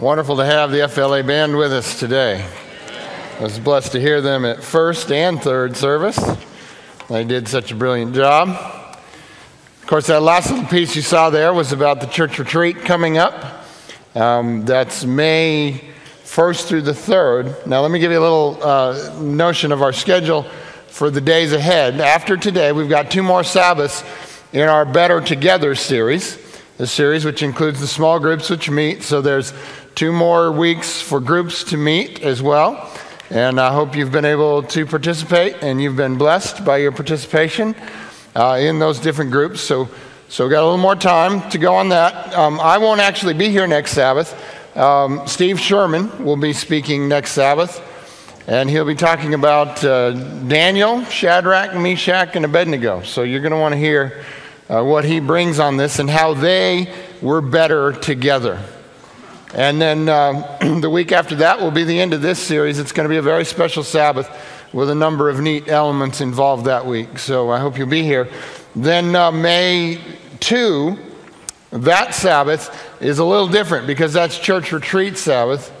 Wonderful to have the FLA band with us today. I was blessed to hear them at first and third service. They did such a brilliant job. Of course, that last little piece you saw there was about the church retreat coming up. Um, that's May 1st through the 3rd. Now, let me give you a little uh, notion of our schedule for the days ahead. After today, we've got two more Sabbaths in our Better Together series, a series which includes the small groups which meet. So there's two more weeks for groups to meet as well. And I hope you've been able to participate and you've been blessed by your participation uh, in those different groups. So, so we've got a little more time to go on that. Um, I won't actually be here next Sabbath. Um, Steve Sherman will be speaking next Sabbath, and he'll be talking about uh, Daniel, Shadrach, Meshach, and Abednego. So you're going to want to hear uh, what he brings on this and how they were better together. And then uh, the week after that will be the end of this series. It's going to be a very special Sabbath with a number of neat elements involved that week. So I hope you'll be here. Then uh, May 2, that Sabbath, is a little different because that's church retreat Sabbath.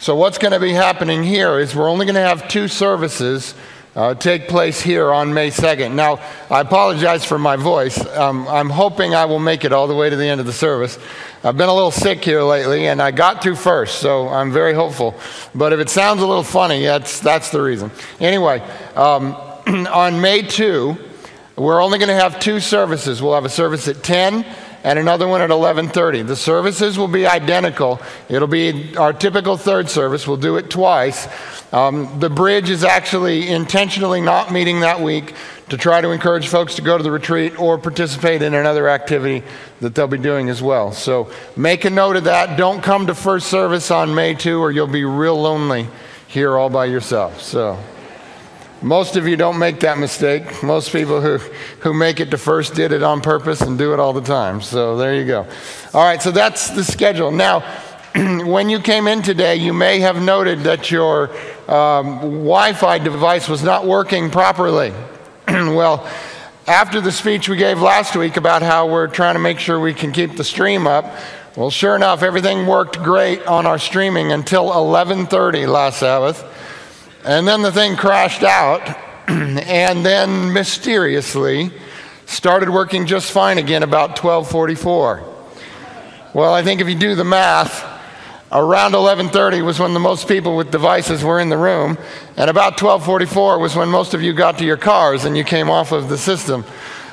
So, what's going to be happening here is we're only going to have two services uh, take place here on May 2nd. Now, I apologize for my voice. Um, I'm hoping I will make it all the way to the end of the service. I've been a little sick here lately, and I got through first, so I'm very hopeful. But if it sounds a little funny, that's, that's the reason. Anyway, um, on May 2, we're only going to have two services. We'll have a service at 10 and another one at 11:30. The services will be identical. It'll be our typical third service. We'll do it twice. Um, the bridge is actually intentionally not meeting that week to try to encourage folks to go to the retreat or participate in another activity that they'll be doing as well. So make a note of that. Don't come to first service on May 2 or you'll be real lonely here all by yourself. So most of you don't make that mistake. Most people who, who make it to first did it on purpose and do it all the time. So there you go. All right, so that's the schedule. Now, when you came in today, you may have noted that your um, Wi Fi device was not working properly. well, after the speech we gave last week about how we're trying to make sure we can keep the stream up, well, sure enough, everything worked great on our streaming until 11:30 last Sabbath. And then the thing crashed out, and then mysteriously started working just fine again about 1244. Well, I think if you do the math, around 11:30 was when the most people with devices were in the room, and about 12:44 was when most of you got to your cars and you came off of the system.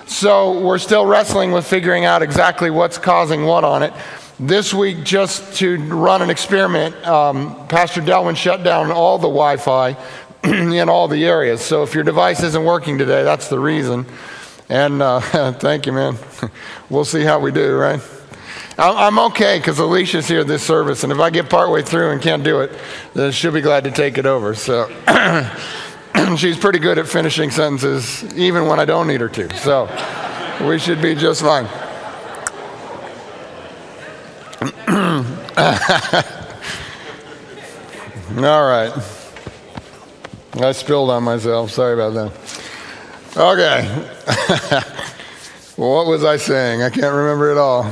So we're still wrestling with figuring out exactly what's causing what on it. This week, just to run an experiment, um, Pastor Delwin shut down all the Wi Fi in all the areas. So if your device isn't working today, that's the reason. And uh, thank you, man. we'll see how we do, right? I'm okay because Alicia's here this service, and if I get partway through and can't do it, then she'll be glad to take it over. So she's pretty good at finishing sentences, even when I don't need her to. So we should be just fine. All right. I spilled on myself. Sorry about that. Okay. what was I saying? I can't remember it all.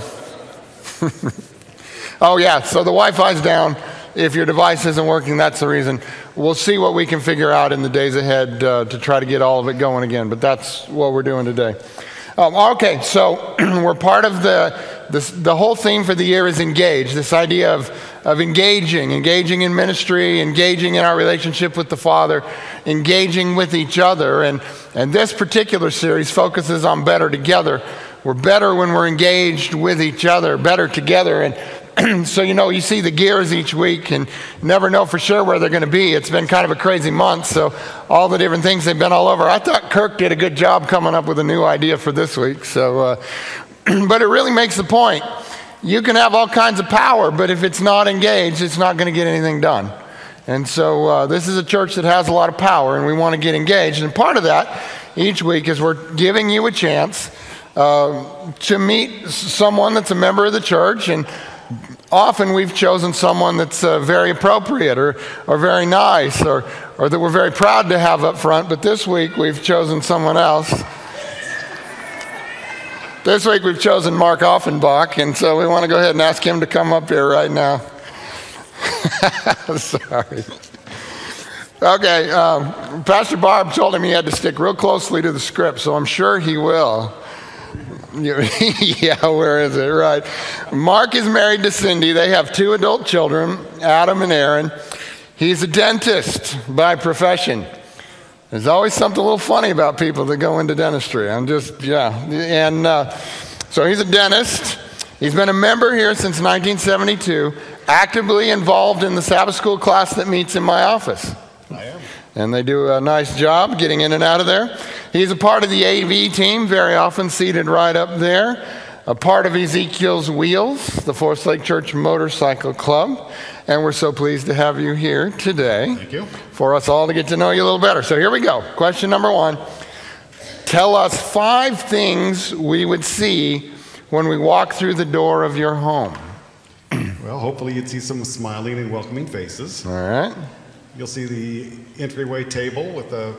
oh, yeah. So the Wi Fi's down. If your device isn't working, that's the reason. We'll see what we can figure out in the days ahead uh, to try to get all of it going again. But that's what we're doing today. Um, okay, so we're part of the, the whole theme for the year is engage. This idea of, of engaging, engaging in ministry, engaging in our relationship with the Father, engaging with each other. And, and this particular series focuses on better together. We're better when we're engaged with each other, better together. And so, you know, you see the gears each week and never know for sure where they're going to be. It's been kind of a crazy month, so all the different things they've been all over. I thought Kirk did a good job coming up with a new idea for this week. So, uh, but it really makes the point. You can have all kinds of power, but if it's not engaged, it's not going to get anything done. And so, uh, this is a church that has a lot of power, and we want to get engaged. And part of that each week is we're giving you a chance uh, to meet someone that's a member of the church and often we've chosen someone that's uh, very appropriate or, or very nice or, or that we're very proud to have up front, but this week we've chosen someone else. This week we've chosen Mark Offenbach, and so we want to go ahead and ask him to come up here right now. Sorry. Okay, um, Pastor Barb told him he had to stick real closely to the script, so I'm sure he will. yeah, where is it? Right. Mark is married to Cindy. They have two adult children, Adam and Aaron. He's a dentist by profession. There's always something a little funny about people that go into dentistry. I'm just, yeah. And uh, so he's a dentist. He's been a member here since 1972, actively involved in the Sabbath school class that meets in my office. And they do a nice job getting in and out of there. He's a part of the AV team, very often seated right up there. A part of Ezekiel's Wheels, the Forest Lake Church Motorcycle Club. And we're so pleased to have you here today. Thank you. For us all to get to know you a little better. So here we go. Question number one Tell us five things we would see when we walk through the door of your home. Well, hopefully you'd see some smiling and welcoming faces. All right. You'll see the entryway table with the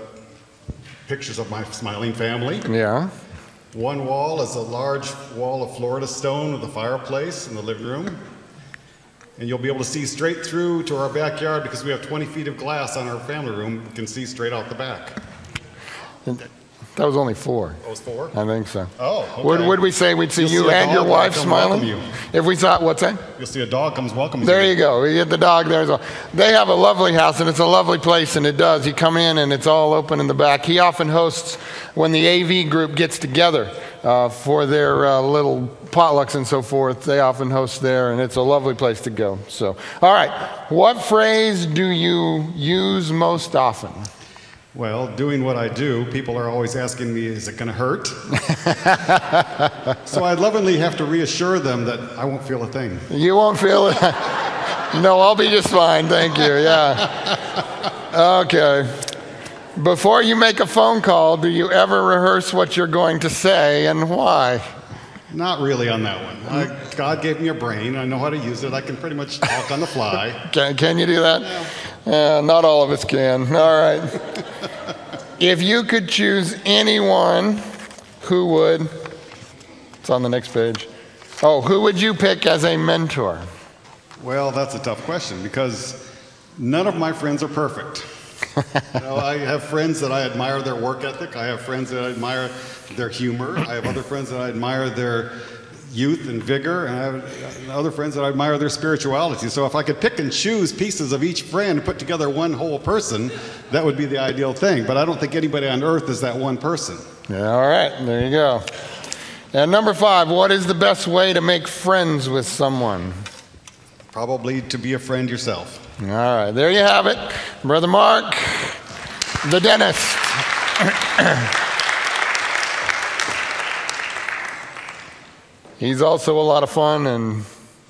pictures of my smiling family. Yeah. One wall is a large wall of Florida stone with a fireplace in the living room. And you'll be able to see straight through to our backyard because we have 20 feet of glass on our family room. You can see straight out the back. That was only four. Those four? I think so. Oh, okay. Would, would we say we'd see You'll you see and your wife smiling? you. If we saw, what's that? You'll see a dog comes welcoming There you. you go. You get the dog there as well. They have a lovely house and it's a lovely place and it does. You come in and it's all open in the back. He often hosts when the AV group gets together uh, for their uh, little potlucks and so forth. They often host there and it's a lovely place to go. So, all right. What phrase do you use most often? Well, doing what I do, people are always asking me, is it going to hurt? so I lovingly have to reassure them that I won't feel a thing. You won't feel it. no, I'll be just fine. Thank you. Yeah. Okay. Before you make a phone call, do you ever rehearse what you're going to say and why? Not really on that one. I, God gave me a brain. I know how to use it. I can pretty much talk on the fly. Can, can you do that? Uh, not all of us can. All right. if you could choose anyone, who would? It's on the next page. Oh, who would you pick as a mentor? Well, that's a tough question because none of my friends are perfect. you know, I have friends that I admire their work ethic. I have friends that I admire their humor. I have other friends that I admire their youth and vigor. And I have other friends that I admire their spirituality. So if I could pick and choose pieces of each friend and put together one whole person, that would be the ideal thing. But I don't think anybody on earth is that one person. Yeah, all right, there you go. And number five, what is the best way to make friends with someone? Probably to be a friend yourself. All right, there you have it. Brother Mark, the dentist. He's also a lot of fun and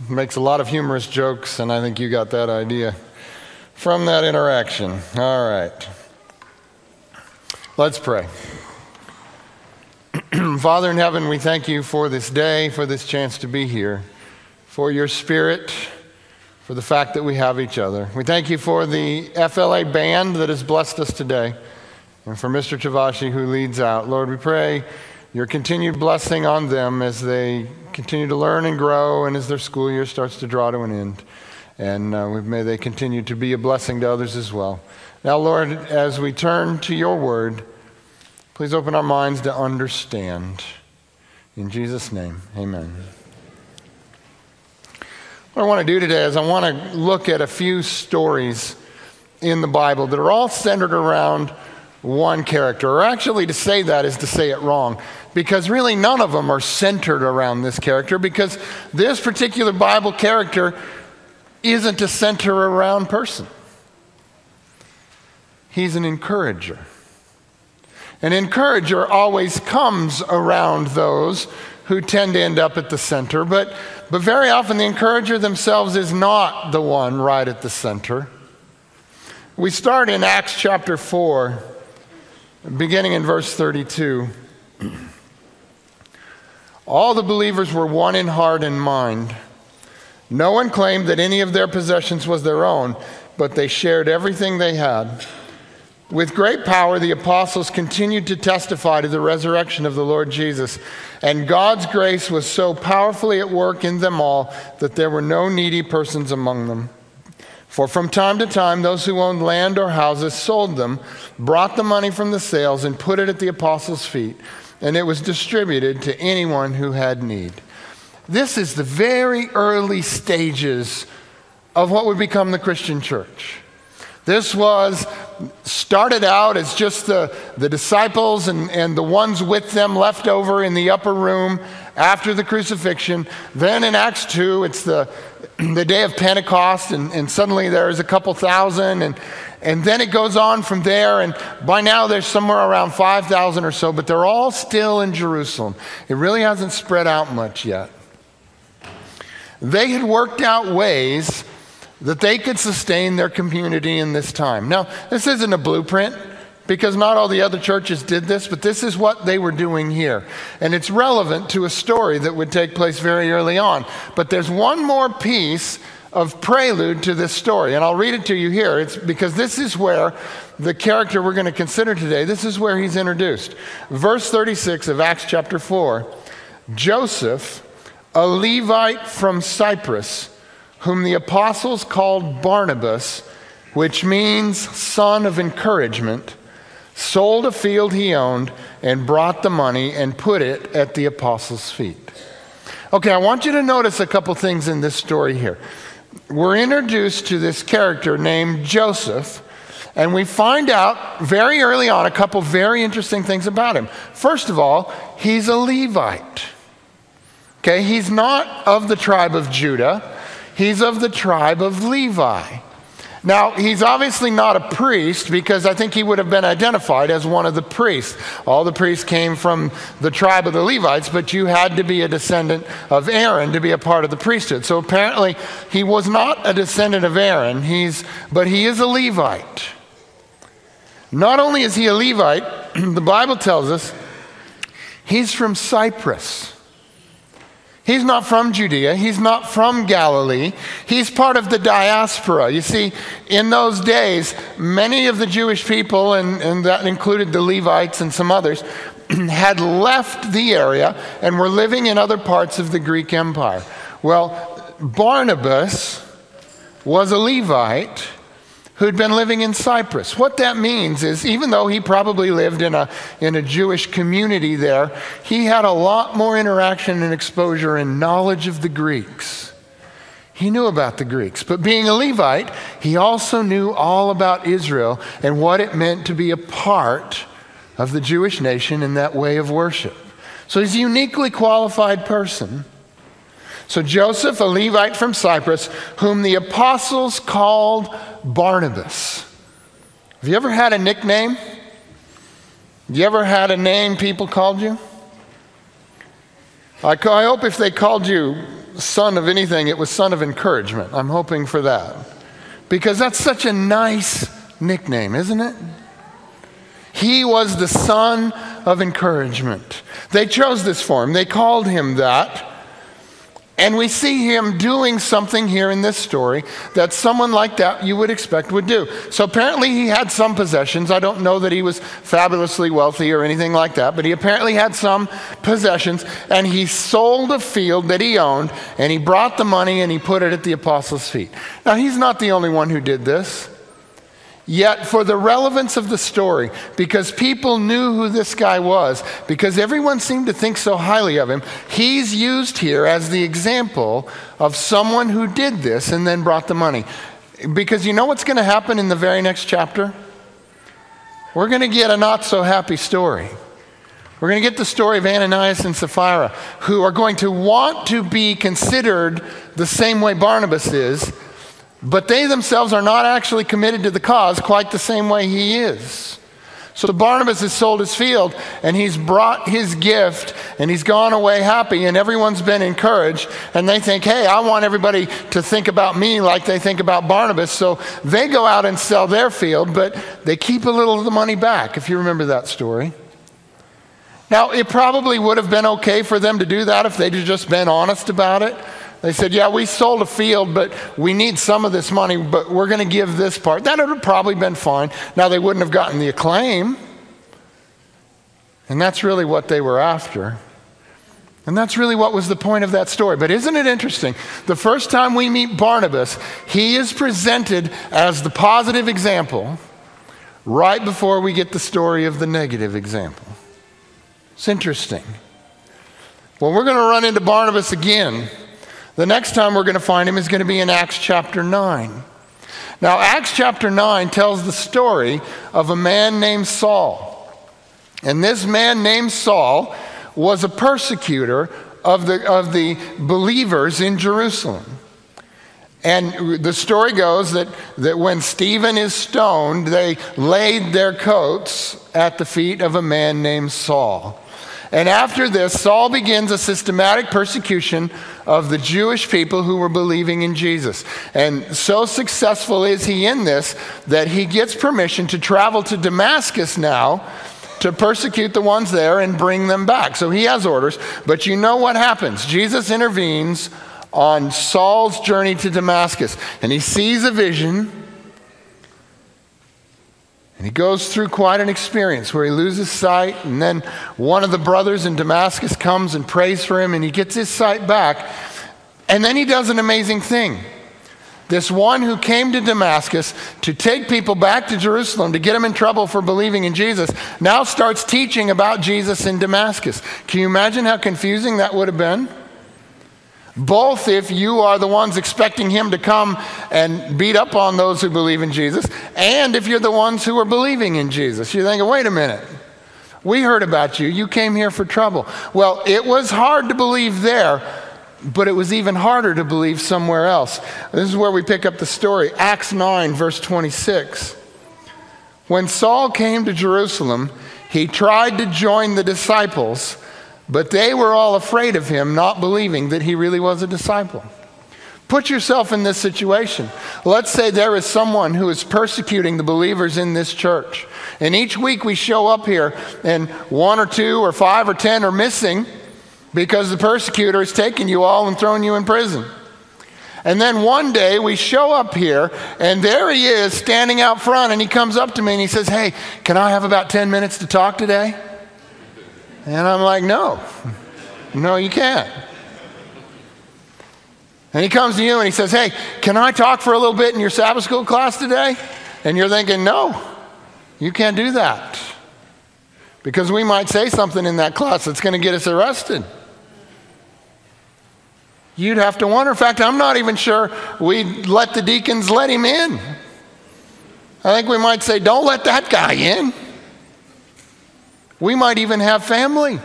makes a lot of humorous jokes, and I think you got that idea from that interaction. All right. Let's pray. Father in heaven, we thank you for this day, for this chance to be here, for your spirit, for the fact that we have each other. We thank you for the FLA band that has blessed us today, and for Mr. Tavashi who leads out. Lord, we pray your continued blessing on them as they continue to learn and grow and as their school year starts to draw to an end. And uh, may they continue to be a blessing to others as well. Now, Lord, as we turn to your word, please open our minds to understand. In Jesus' name, amen. What I want to do today is I want to look at a few stories in the Bible that are all centered around one character. Or actually, to say that is to say it wrong, because really none of them are centered around this character, because this particular Bible character isn't a center around person. He's an encourager. An encourager always comes around those who tend to end up at the center, but, but very often the encourager themselves is not the one right at the center. We start in Acts chapter 4, beginning in verse 32. All the believers were one in heart and mind. No one claimed that any of their possessions was their own, but they shared everything they had. With great power, the apostles continued to testify to the resurrection of the Lord Jesus. And God's grace was so powerfully at work in them all that there were no needy persons among them. For from time to time, those who owned land or houses sold them, brought the money from the sales, and put it at the apostles' feet, and it was distributed to anyone who had need. This is the very early stages of what would become the Christian church. This was started out as just the, the disciples and, and the ones with them left over in the upper room after the crucifixion. Then in Acts 2, it's the, the day of Pentecost, and, and suddenly there's a couple thousand, and, and then it goes on from there, and by now there's somewhere around 5,000 or so, but they're all still in Jerusalem. It really hasn't spread out much yet. They had worked out ways that they could sustain their community in this time. Now, this isn't a blueprint because not all the other churches did this, but this is what they were doing here. And it's relevant to a story that would take place very early on. But there's one more piece of prelude to this story, and I'll read it to you here. It's because this is where the character we're going to consider today, this is where he's introduced. Verse 36 of Acts chapter 4 Joseph, a Levite from Cyprus, whom the apostles called Barnabas, which means son of encouragement sold a field he owned, and brought the money and put it at the apostles' feet. Okay, I want you to notice a couple things in this story here. We're introduced to this character named Joseph, and we find out very early on a couple very interesting things about him. First of all, he's a Levite. Okay, he's not of the tribe of Judah, he's of the tribe of Levi. Now, he's obviously not a priest because I think he would have been identified as one of the priests. All the priests came from the tribe of the Levites, but you had to be a descendant of Aaron to be a part of the priesthood. So apparently, he was not a descendant of Aaron, he's, but he is a Levite. Not only is he a Levite, the Bible tells us he's from Cyprus. He's not from Judea. He's not from Galilee. He's part of the diaspora. You see, in those days, many of the Jewish people, and, and that included the Levites and some others, had left the area and were living in other parts of the Greek Empire. Well, Barnabas was a Levite who'd been living in Cyprus. What that means is, even though he probably lived in a, in a Jewish community there, he had a lot more interaction and exposure and knowledge of the Greeks. He knew about the Greeks. But being a Levite, he also knew all about Israel and what it meant to be a part of the Jewish nation in that way of worship. So he's a uniquely qualified person. So Joseph, a Levite from Cyprus, whom the apostles called Barnabas. Have you ever had a nickname? You ever had a name people called you? I, I hope if they called you son of anything, it was son of encouragement. I'm hoping for that. Because that's such a nice nickname, isn't it? He was the son of encouragement. They chose this for him, they called him that. And we see him doing something here in this story that someone like that you would expect would do. So apparently he had some possessions. I don't know that he was fabulously wealthy or anything like that, but he apparently had some possessions and he sold a field that he owned and he brought the money and he put it at the apostles' feet. Now he's not the only one who did this. Yet, for the relevance of the story, because people knew who this guy was, because everyone seemed to think so highly of him, he's used here as the example of someone who did this and then brought the money. Because you know what's going to happen in the very next chapter? We're going to get a not so happy story. We're going to get the story of Ananias and Sapphira, who are going to want to be considered the same way Barnabas is but they themselves are not actually committed to the cause quite the same way he is. So Barnabas has sold his field and he's brought his gift and he's gone away happy and everyone's been encouraged and they think, hey, I want everybody to think about me like they think about Barnabas. So they go out and sell their field, but they keep a little of the money back, if you remember that story. Now, it probably would have been okay for them to do that if they'd just been honest about it. They said, Yeah, we sold a field, but we need some of this money, but we're going to give this part. That would have probably been fine. Now, they wouldn't have gotten the acclaim. And that's really what they were after. And that's really what was the point of that story. But isn't it interesting? The first time we meet Barnabas, he is presented as the positive example right before we get the story of the negative example. It's interesting. Well, we're going to run into Barnabas again. The next time we're going to find him is going to be in Acts chapter 9. Now, Acts chapter 9 tells the story of a man named Saul. And this man named Saul was a persecutor of the, of the believers in Jerusalem. And the story goes that, that when Stephen is stoned, they laid their coats at the feet of a man named Saul. And after this, Saul begins a systematic persecution of the Jewish people who were believing in Jesus. And so successful is he in this that he gets permission to travel to Damascus now to persecute the ones there and bring them back. So he has orders. But you know what happens? Jesus intervenes on Saul's journey to Damascus, and he sees a vision. And he goes through quite an experience where he loses sight, and then one of the brothers in Damascus comes and prays for him, and he gets his sight back. And then he does an amazing thing. This one who came to Damascus to take people back to Jerusalem to get them in trouble for believing in Jesus now starts teaching about Jesus in Damascus. Can you imagine how confusing that would have been? Both if you are the ones expecting him to come and beat up on those who believe in Jesus, and if you're the ones who are believing in Jesus. You're thinking, wait a minute. We heard about you. You came here for trouble. Well, it was hard to believe there but it was even harder to believe somewhere else. This is where we pick up the story Acts 9, verse 26. When Saul came to Jerusalem, he tried to join the disciples, but they were all afraid of him, not believing that he really was a disciple. Put yourself in this situation. Let's say there is someone who is persecuting the believers in this church. And each week we show up here, and one or two or five or ten are missing because the persecutor has taken you all and thrown you in prison. And then one day we show up here, and there he is standing out front, and he comes up to me and he says, Hey, can I have about 10 minutes to talk today? And I'm like, No, no, you can't. And he comes to you and he says, Hey, can I talk for a little bit in your Sabbath school class today? And you're thinking, No, you can't do that. Because we might say something in that class that's going to get us arrested. You'd have to wonder. In fact, I'm not even sure we'd let the deacons let him in. I think we might say, don't let that guy in. We might even have family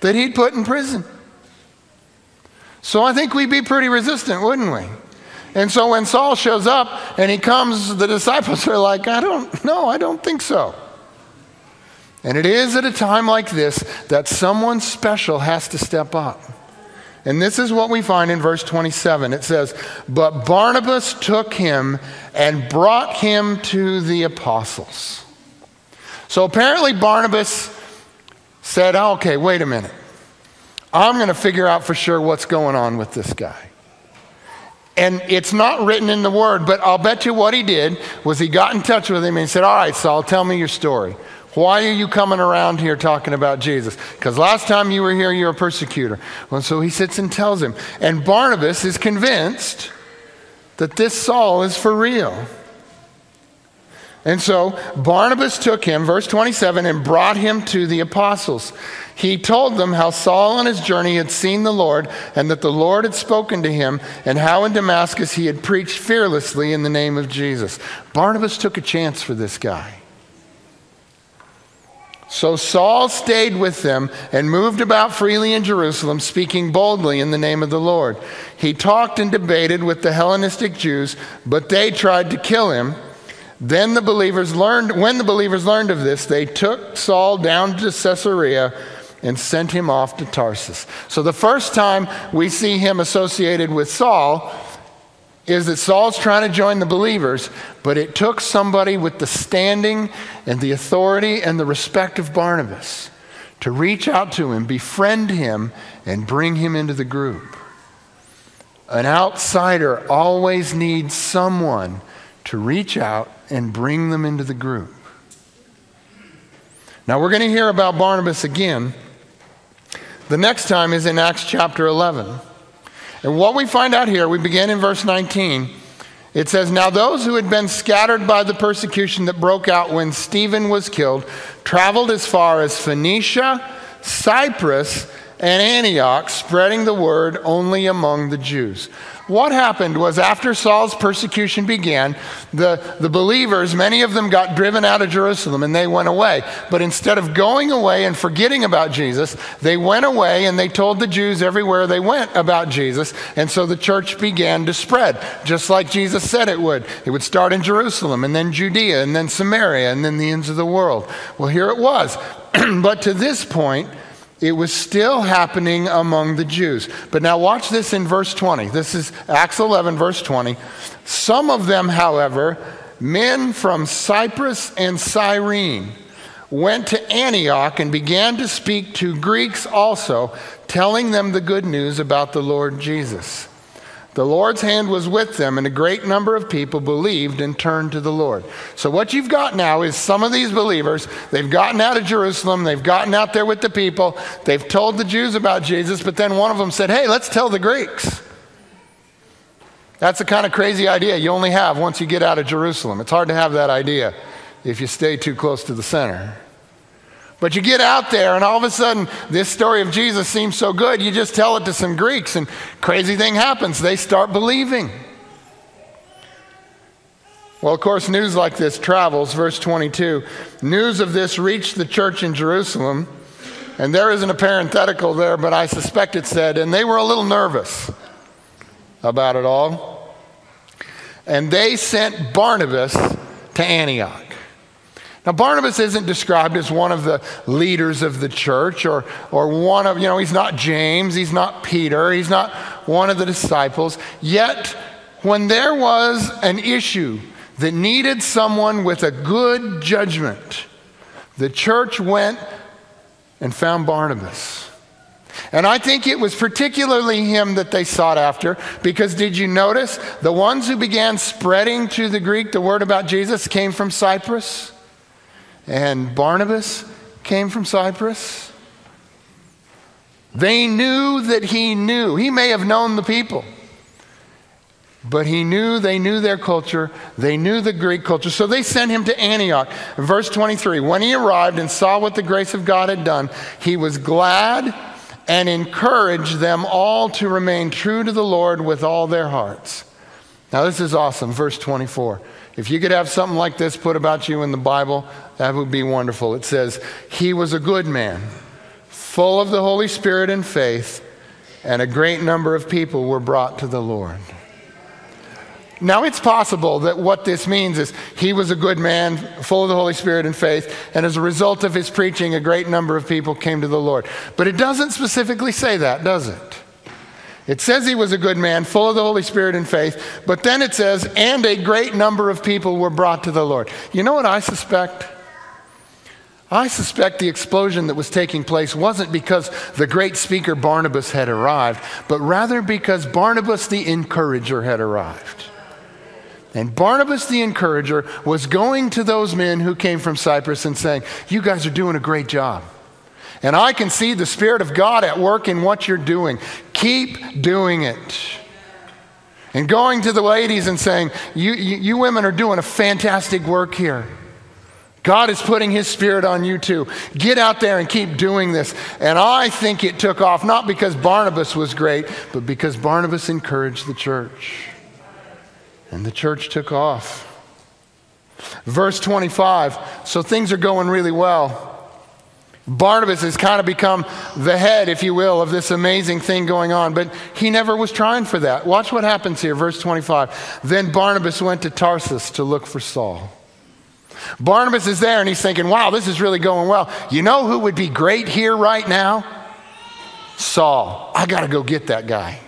that he'd put in prison. So I think we'd be pretty resistant, wouldn't we? And so when Saul shows up and he comes, the disciples are like, I don't know, I don't think so. And it is at a time like this that someone special has to step up. And this is what we find in verse 27. It says, But Barnabas took him and brought him to the apostles. So apparently, Barnabas said, oh, Okay, wait a minute. I'm going to figure out for sure what's going on with this guy. And it's not written in the word, but I'll bet you what he did was he got in touch with him and said, All right, Saul, tell me your story. Why are you coming around here talking about Jesus? Because last time you were here, you were a persecutor. And so he sits and tells him. And Barnabas is convinced that this Saul is for real. And so Barnabas took him, verse 27, and brought him to the apostles. He told them how Saul on his journey had seen the Lord, and that the Lord had spoken to him, and how in Damascus he had preached fearlessly in the name of Jesus. Barnabas took a chance for this guy. So Saul stayed with them and moved about freely in Jerusalem, speaking boldly in the name of the Lord. He talked and debated with the Hellenistic Jews, but they tried to kill him. Then the believers learned, when the believers learned of this, they took Saul down to Caesarea and sent him off to Tarsus. So the first time we see him associated with Saul is that Saul's trying to join the believers, but it took somebody with the standing and the authority and the respect of Barnabas to reach out to him, befriend him, and bring him into the group. An outsider always needs someone to reach out and bring them into the group. Now, we're going to hear about Barnabas again The next time is in Acts chapter 11. And what we find out here, we begin in verse 19. It says, Now those who had been scattered by the persecution that broke out when Stephen was killed traveled as far as Phoenicia, Cyprus, and Antioch, spreading the word only among the Jews. What happened was after Saul's persecution began, the, the believers, many of them got driven out of Jerusalem and they went away. But instead of going away and forgetting about Jesus, they went away and they told the Jews everywhere they went about Jesus. And so the church began to spread, just like Jesus said it would. It would start in Jerusalem and then Judea and then Samaria and then the ends of the world. Well, here it was. but to this point, it was still happening among the Jews. But now watch this in verse 20. This is Acts 11, verse 20. Some of them, however, men from Cyprus and Cyrene, went to Antioch and began to speak to Greeks also, telling them the good news about the Lord Jesus. The Lord's hand was with them, and a great number of people believed and turned to the Lord. So, what you've got now is some of these believers, they've gotten out of Jerusalem, they've gotten out there with the people, they've told the Jews about Jesus, but then one of them said, Hey, let's tell the Greeks. That's the kind of crazy idea you only have once you get out of Jerusalem. It's hard to have that idea if you stay too close to the center. But you get out there, and all of a sudden, this story of Jesus seems so good, you just tell it to some Greeks, and crazy thing happens. They start believing. Well, of course, news like this travels. Verse 22 News of this reached the church in Jerusalem, and there isn't a parenthetical there, but I suspect it said, and they were a little nervous about it all. And they sent Barnabas to Antioch. Now, Barnabas isn't described as one of the leaders of the church or, or one of, you know, he's not James, he's not Peter, he's not one of the disciples. Yet, when there was an issue that needed someone with a good judgment, the church went and found Barnabas. And I think it was particularly him that they sought after because did you notice the ones who began spreading to the Greek the word about Jesus came from Cyprus? And Barnabas came from Cyprus. They knew that he knew. He may have known the people, but he knew they knew their culture. They knew the Greek culture. So they sent him to Antioch. Verse 23 When he arrived and saw what the grace of God had done, he was glad and encouraged them all to remain true to the Lord with all their hearts. Now, this is awesome. Verse 24. If you could have something like this put about you in the Bible, that would be wonderful. It says, He was a good man, full of the Holy Spirit and faith, and a great number of people were brought to the Lord. Now, it's possible that what this means is he was a good man, full of the Holy Spirit and faith, and as a result of his preaching, a great number of people came to the Lord. But it doesn't specifically say that, does it? It says he was a good man, full of the Holy Spirit and faith, but then it says, and a great number of people were brought to the Lord. You know what I suspect? I suspect the explosion that was taking place wasn't because the great speaker Barnabas had arrived, but rather because Barnabas the encourager had arrived. And Barnabas the encourager was going to those men who came from Cyprus and saying, You guys are doing a great job. And I can see the Spirit of God at work in what you're doing. Keep doing it. And going to the ladies and saying, you, you, you, women are doing a fantastic work here. God is putting His Spirit on you too. Get out there and keep doing this. And I think it took off, not because Barnabas was great, but because Barnabas encouraged the church. And the church took off. Verse 25 so things are going really well. Barnabas has kind of become the head, if you will, of this amazing thing going on, but he never was trying for that. Watch what happens here, verse 25. Then Barnabas went to Tarsus to look for Saul. Barnabas is there and he's thinking, wow, this is really going well. You know who would be great here right now? Saul. I got to go get that guy.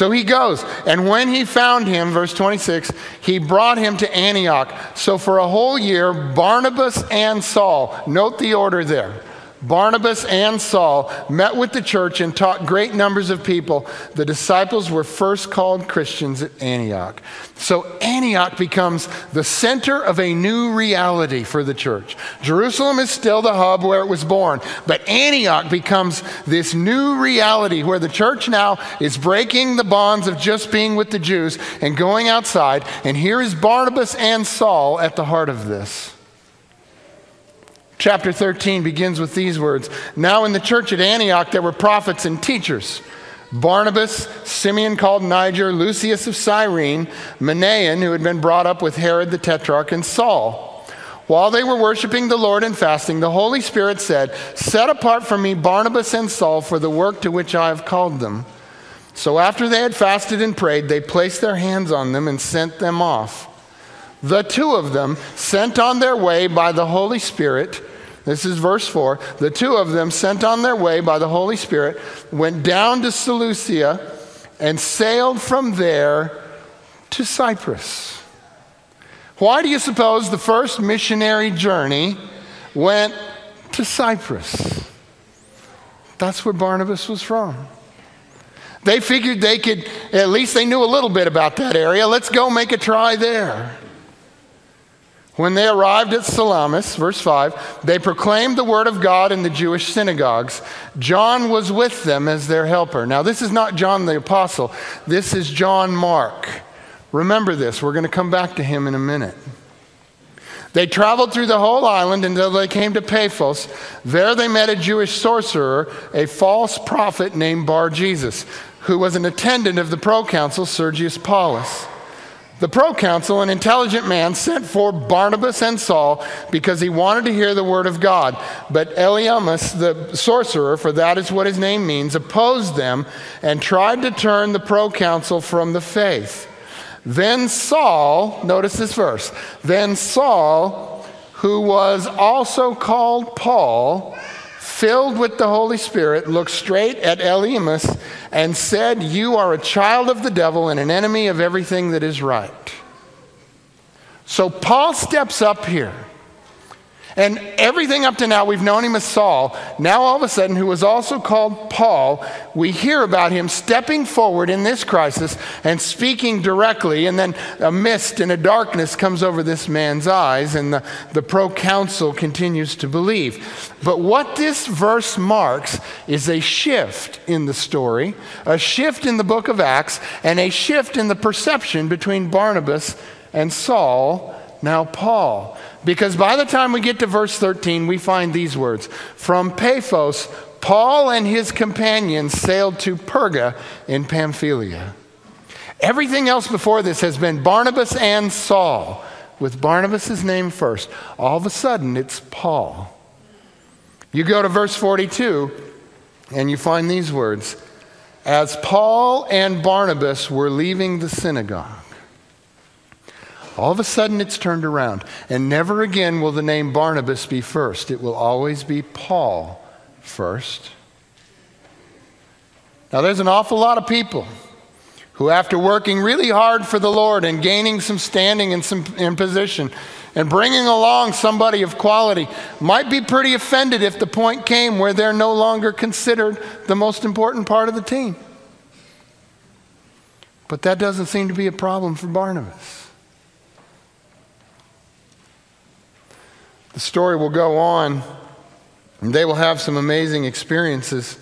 So he goes, and when he found him, verse 26, he brought him to Antioch. So for a whole year, Barnabas and Saul, note the order there Barnabas and Saul met with the church and taught great numbers of people. The disciples were first called Christians at Antioch. So Antioch becomes the center of a new reality for the church. Jerusalem is still the hub where it was born, but Antioch becomes this new reality where the church now is breaking the bonds of just being with the Jews and going outside. And here is Barnabas and Saul at the heart of this. Chapter 13 begins with these words Now in the church at Antioch there were prophets and teachers Barnabas, Simeon called Niger, Lucius of Cyrene, Manaen, who had been brought up with Herod the Tetrarch, and Saul. While they were worshiping the Lord and fasting, the Holy Spirit said, Set apart for me Barnabas and Saul for the work to which I have called them. So after they had fasted and prayed, they placed their hands on them and sent them off. The two of them, sent on their way by the Holy Spirit, this is verse 4. The two of them, sent on their way by the Holy Spirit, went down to Seleucia and sailed from there to Cyprus. Why do you suppose the first missionary journey went to Cyprus? That's where Barnabas was from. They figured they could, at least they knew a little bit about that area. Let's go make a try there. When they arrived at Salamis, verse 5, they proclaimed the word of God in the Jewish synagogues. John was with them as their helper. Now, this is not John the Apostle, this is John Mark. Remember this, we're going to come back to him in a minute. They traveled through the whole island until they came to Paphos. There they met a Jewish sorcerer, a false prophet named Bar Jesus, who was an attendant of the proconsul Sergius Paulus. The proconsul, an intelligent man, sent for Barnabas and Saul because he wanted to hear the word of God. But Elymas, the sorcerer, for that is what his name means, opposed them and tried to turn the proconsul from the faith. Then Saul, notice this verse, then Saul, who was also called Paul, filled with the Holy Spirit, looked straight at Elymas and said, You are a child of the devil and an enemy of everything that is right. So Paul steps up here and everything up to now, we've known him as Saul. Now, all of a sudden, who was also called Paul, we hear about him stepping forward in this crisis and speaking directly. And then a mist and a darkness comes over this man's eyes, and the, the proconsul continues to believe. But what this verse marks is a shift in the story, a shift in the book of Acts, and a shift in the perception between Barnabas and Saul, now Paul. Because by the time we get to verse 13, we find these words From Paphos, Paul and his companions sailed to Perga in Pamphylia. Everything else before this has been Barnabas and Saul, with Barnabas' name first. All of a sudden, it's Paul. You go to verse 42, and you find these words As Paul and Barnabas were leaving the synagogue, all of a sudden, it's turned around. And never again will the name Barnabas be first. It will always be Paul first. Now, there's an awful lot of people who, after working really hard for the Lord and gaining some standing and some in position, and bringing along somebody of quality might be pretty offended if the point came where they're no longer considered the most important part of the team. But that doesn't seem to be a problem for Barnabas. The story will go on, and they will have some amazing experiences.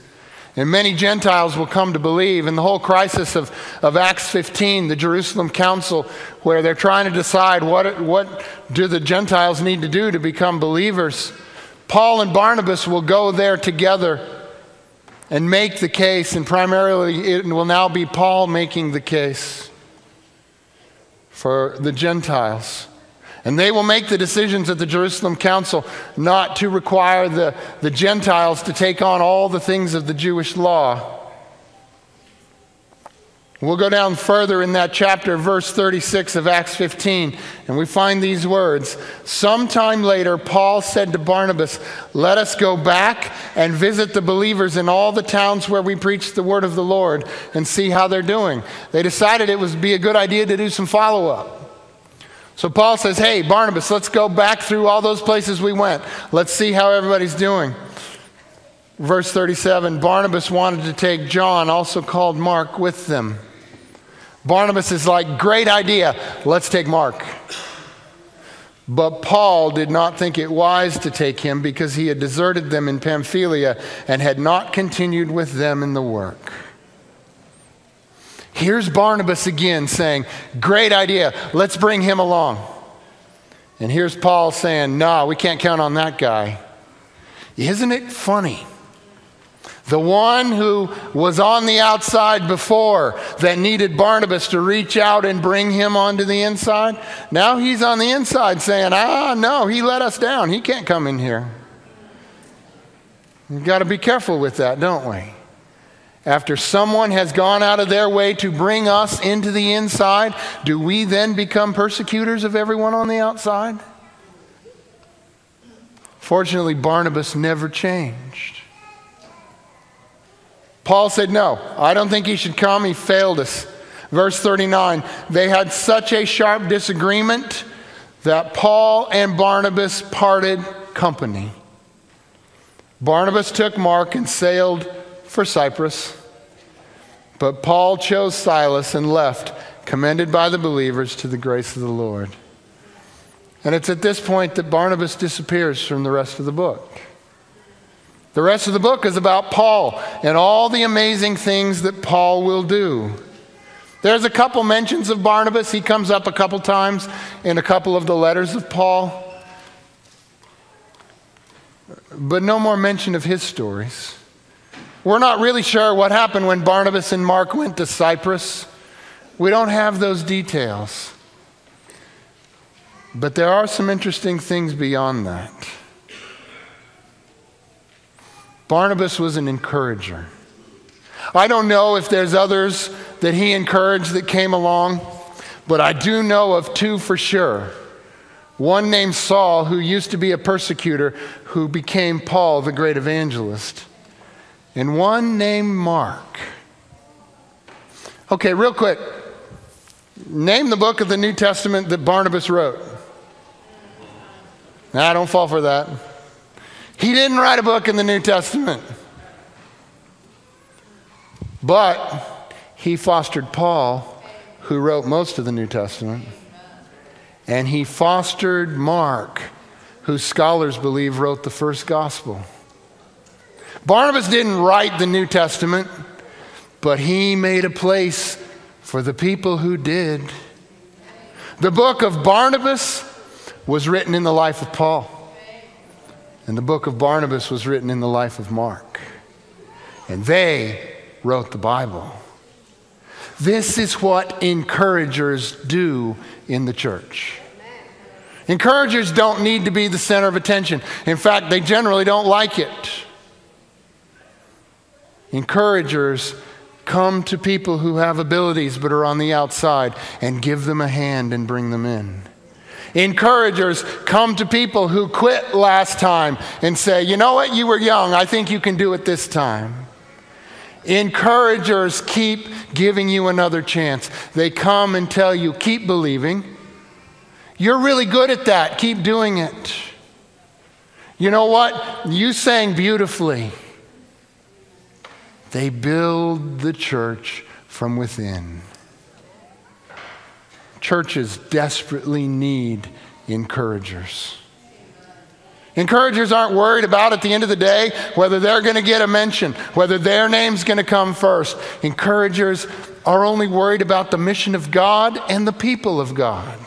And many Gentiles will come to believe. And the whole crisis of, of Acts 15, the Jerusalem Council, where they're trying to decide what, what do the Gentiles need to do to become believers. Paul and Barnabas will go there together and make the case, and primarily it will now be Paul making the case for the Gentiles. And they will make the decisions at the Jerusalem Council not to require the, the Gentiles to take on all the things of the Jewish law. We'll go down further in that chapter, verse 36 of Acts 15, and we find these words. Sometime later, Paul said to Barnabas, Let us go back and visit the believers in all the towns where we preach the word of the Lord and see how they're doing. They decided it would be a good idea to do some follow up. So Paul says, Hey, Barnabas, let's go back through all those places we went. Let's see how everybody's doing. Verse 37 Barnabas wanted to take John, also called Mark, with them. Barnabas is like, great idea, let's take Mark. But Paul did not think it wise to take him because he had deserted them in Pamphylia and had not continued with them in the work. Here's Barnabas again saying, Great idea, let's bring him along. And here's Paul saying, Nah, we can't count on that guy. Isn't it funny? The one who was on the outside before that needed Barnabas to reach out and bring him onto the inside, now he's on the inside saying, Ah, no, he let us down. He can't come in here. We've got to be careful with that, don't we? After someone has gone out of their way to bring us into the inside, do we then become persecutors of everyone on the outside? Fortunately, Barnabas never changed. Paul said, No, I don't think he should come. He failed us. Verse 39 they had such a sharp disagreement that Paul and Barnabas parted company. Barnabas took Mark and sailed for Cyprus, but Paul chose Silas and left, commended by the believers to the grace of the Lord. And it's at this point that Barnabas disappears from the rest of the book. The rest of the book is about Paul and all the amazing things that Paul will do. There's a couple mentions of Barnabas. He comes up a couple times in a couple of the letters of Paul. But no more mention of his stories. We're not really sure what happened when Barnabas and Mark went to Cyprus. We don't have those details. But there are some interesting things beyond that. Barnabas was an encourager. I don't know if there's others that he encouraged that came along, but I do know of two for sure. One named Saul, who used to be a persecutor, who became Paul, the great evangelist, and one named Mark. Okay, real quick. Name the book of the New Testament that Barnabas wrote. Nah, don't fall for that. He didn't write a book in the New Testament. But he fostered Paul, who wrote most of the New Testament. And he fostered Mark, who scholars believe wrote the first gospel. Barnabas didn't write the New Testament, but he made a place for the people who did. The book of Barnabas was written in the life of Paul. And the book of Barnabas was written in the life of Mark. And they wrote the Bible. This is what encouragers do in the church. Encouragers don't need to be the center of attention. In fact, they generally don't like it. Encouragers come to people who have abilities but are on the outside and give them a hand and bring them in. Encouragers come to people who quit last time and say, you know what, you were young, I think you can do it this time. Encouragers keep giving you another chance. They come and tell you, keep believing. You're really good at that, keep doing it. You know what? You sang beautifully. They build the church from within. Churches desperately need encouragers. Encouragers aren't worried about at the end of the day whether they're going to get a mention, whether their name's going to come first. Encouragers are only worried about the mission of God and the people of God.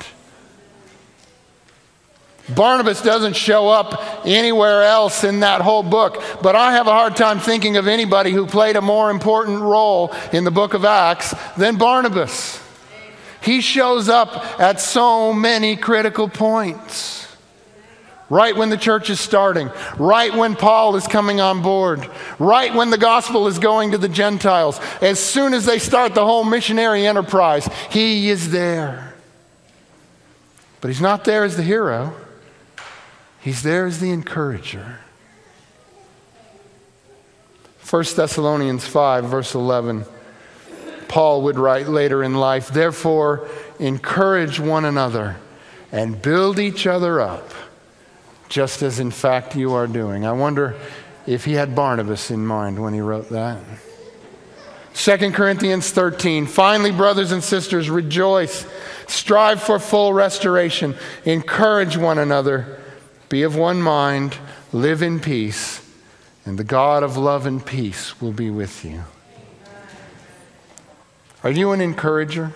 Barnabas doesn't show up anywhere else in that whole book, but I have a hard time thinking of anybody who played a more important role in the book of Acts than Barnabas. He shows up at so many critical points. Right when the church is starting, right when Paul is coming on board, right when the gospel is going to the Gentiles, as soon as they start the whole missionary enterprise, he is there. But he's not there as the hero, he's there as the encourager. 1 Thessalonians 5, verse 11. Paul would write later in life. Therefore, encourage one another and build each other up, just as in fact you are doing. I wonder if he had Barnabas in mind when he wrote that. 2 Corinthians 13. Finally, brothers and sisters, rejoice. Strive for full restoration. Encourage one another. Be of one mind. Live in peace. And the God of love and peace will be with you. Are you an encourager?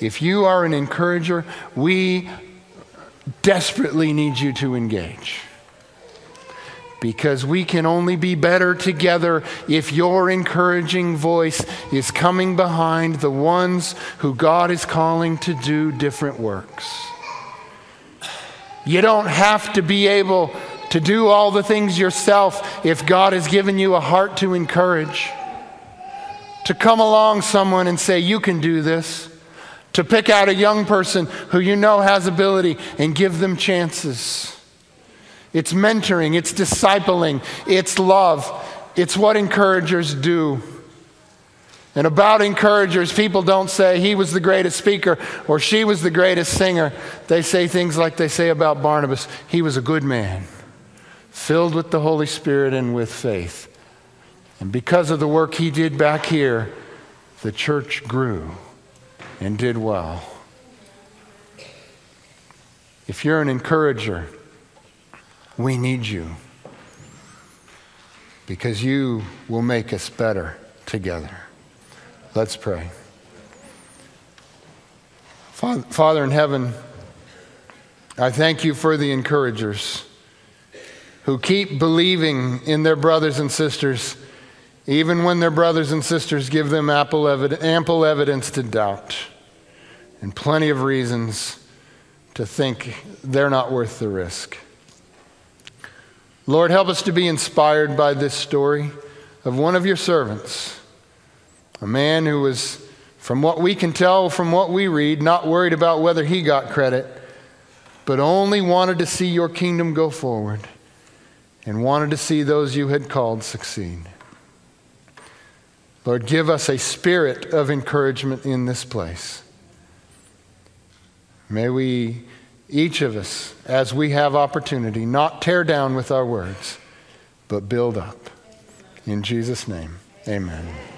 If you are an encourager, we desperately need you to engage because we can only be better together if your encouraging voice is coming behind the ones who God is calling to do different works. You don't have to be able to do all the things yourself if God has given you a heart to encourage. To come along someone and say, You can do this. To pick out a young person who you know has ability and give them chances it's mentoring, it's discipling, it's love. It's what encouragers do. And about encouragers, people don't say he was the greatest speaker or she was the greatest singer. They say things like they say about Barnabas he was a good man, filled with the Holy Spirit and with faith. And because of the work he did back here, the church grew and did well. If you're an encourager, we need you because you will make us better together. Let's pray. Father in heaven, I thank you for the encouragers who keep believing in their brothers and sisters, even when their brothers and sisters give them ample evidence to doubt and plenty of reasons to think they're not worth the risk. Lord, help us to be inspired by this story of one of your servants, a man who was, from what we can tell from what we read, not worried about whether he got credit, but only wanted to see your kingdom go forward and wanted to see those you had called succeed. Lord, give us a spirit of encouragement in this place. May we each of us, as we have opportunity, not tear down with our words, but build up. In Jesus' name, amen.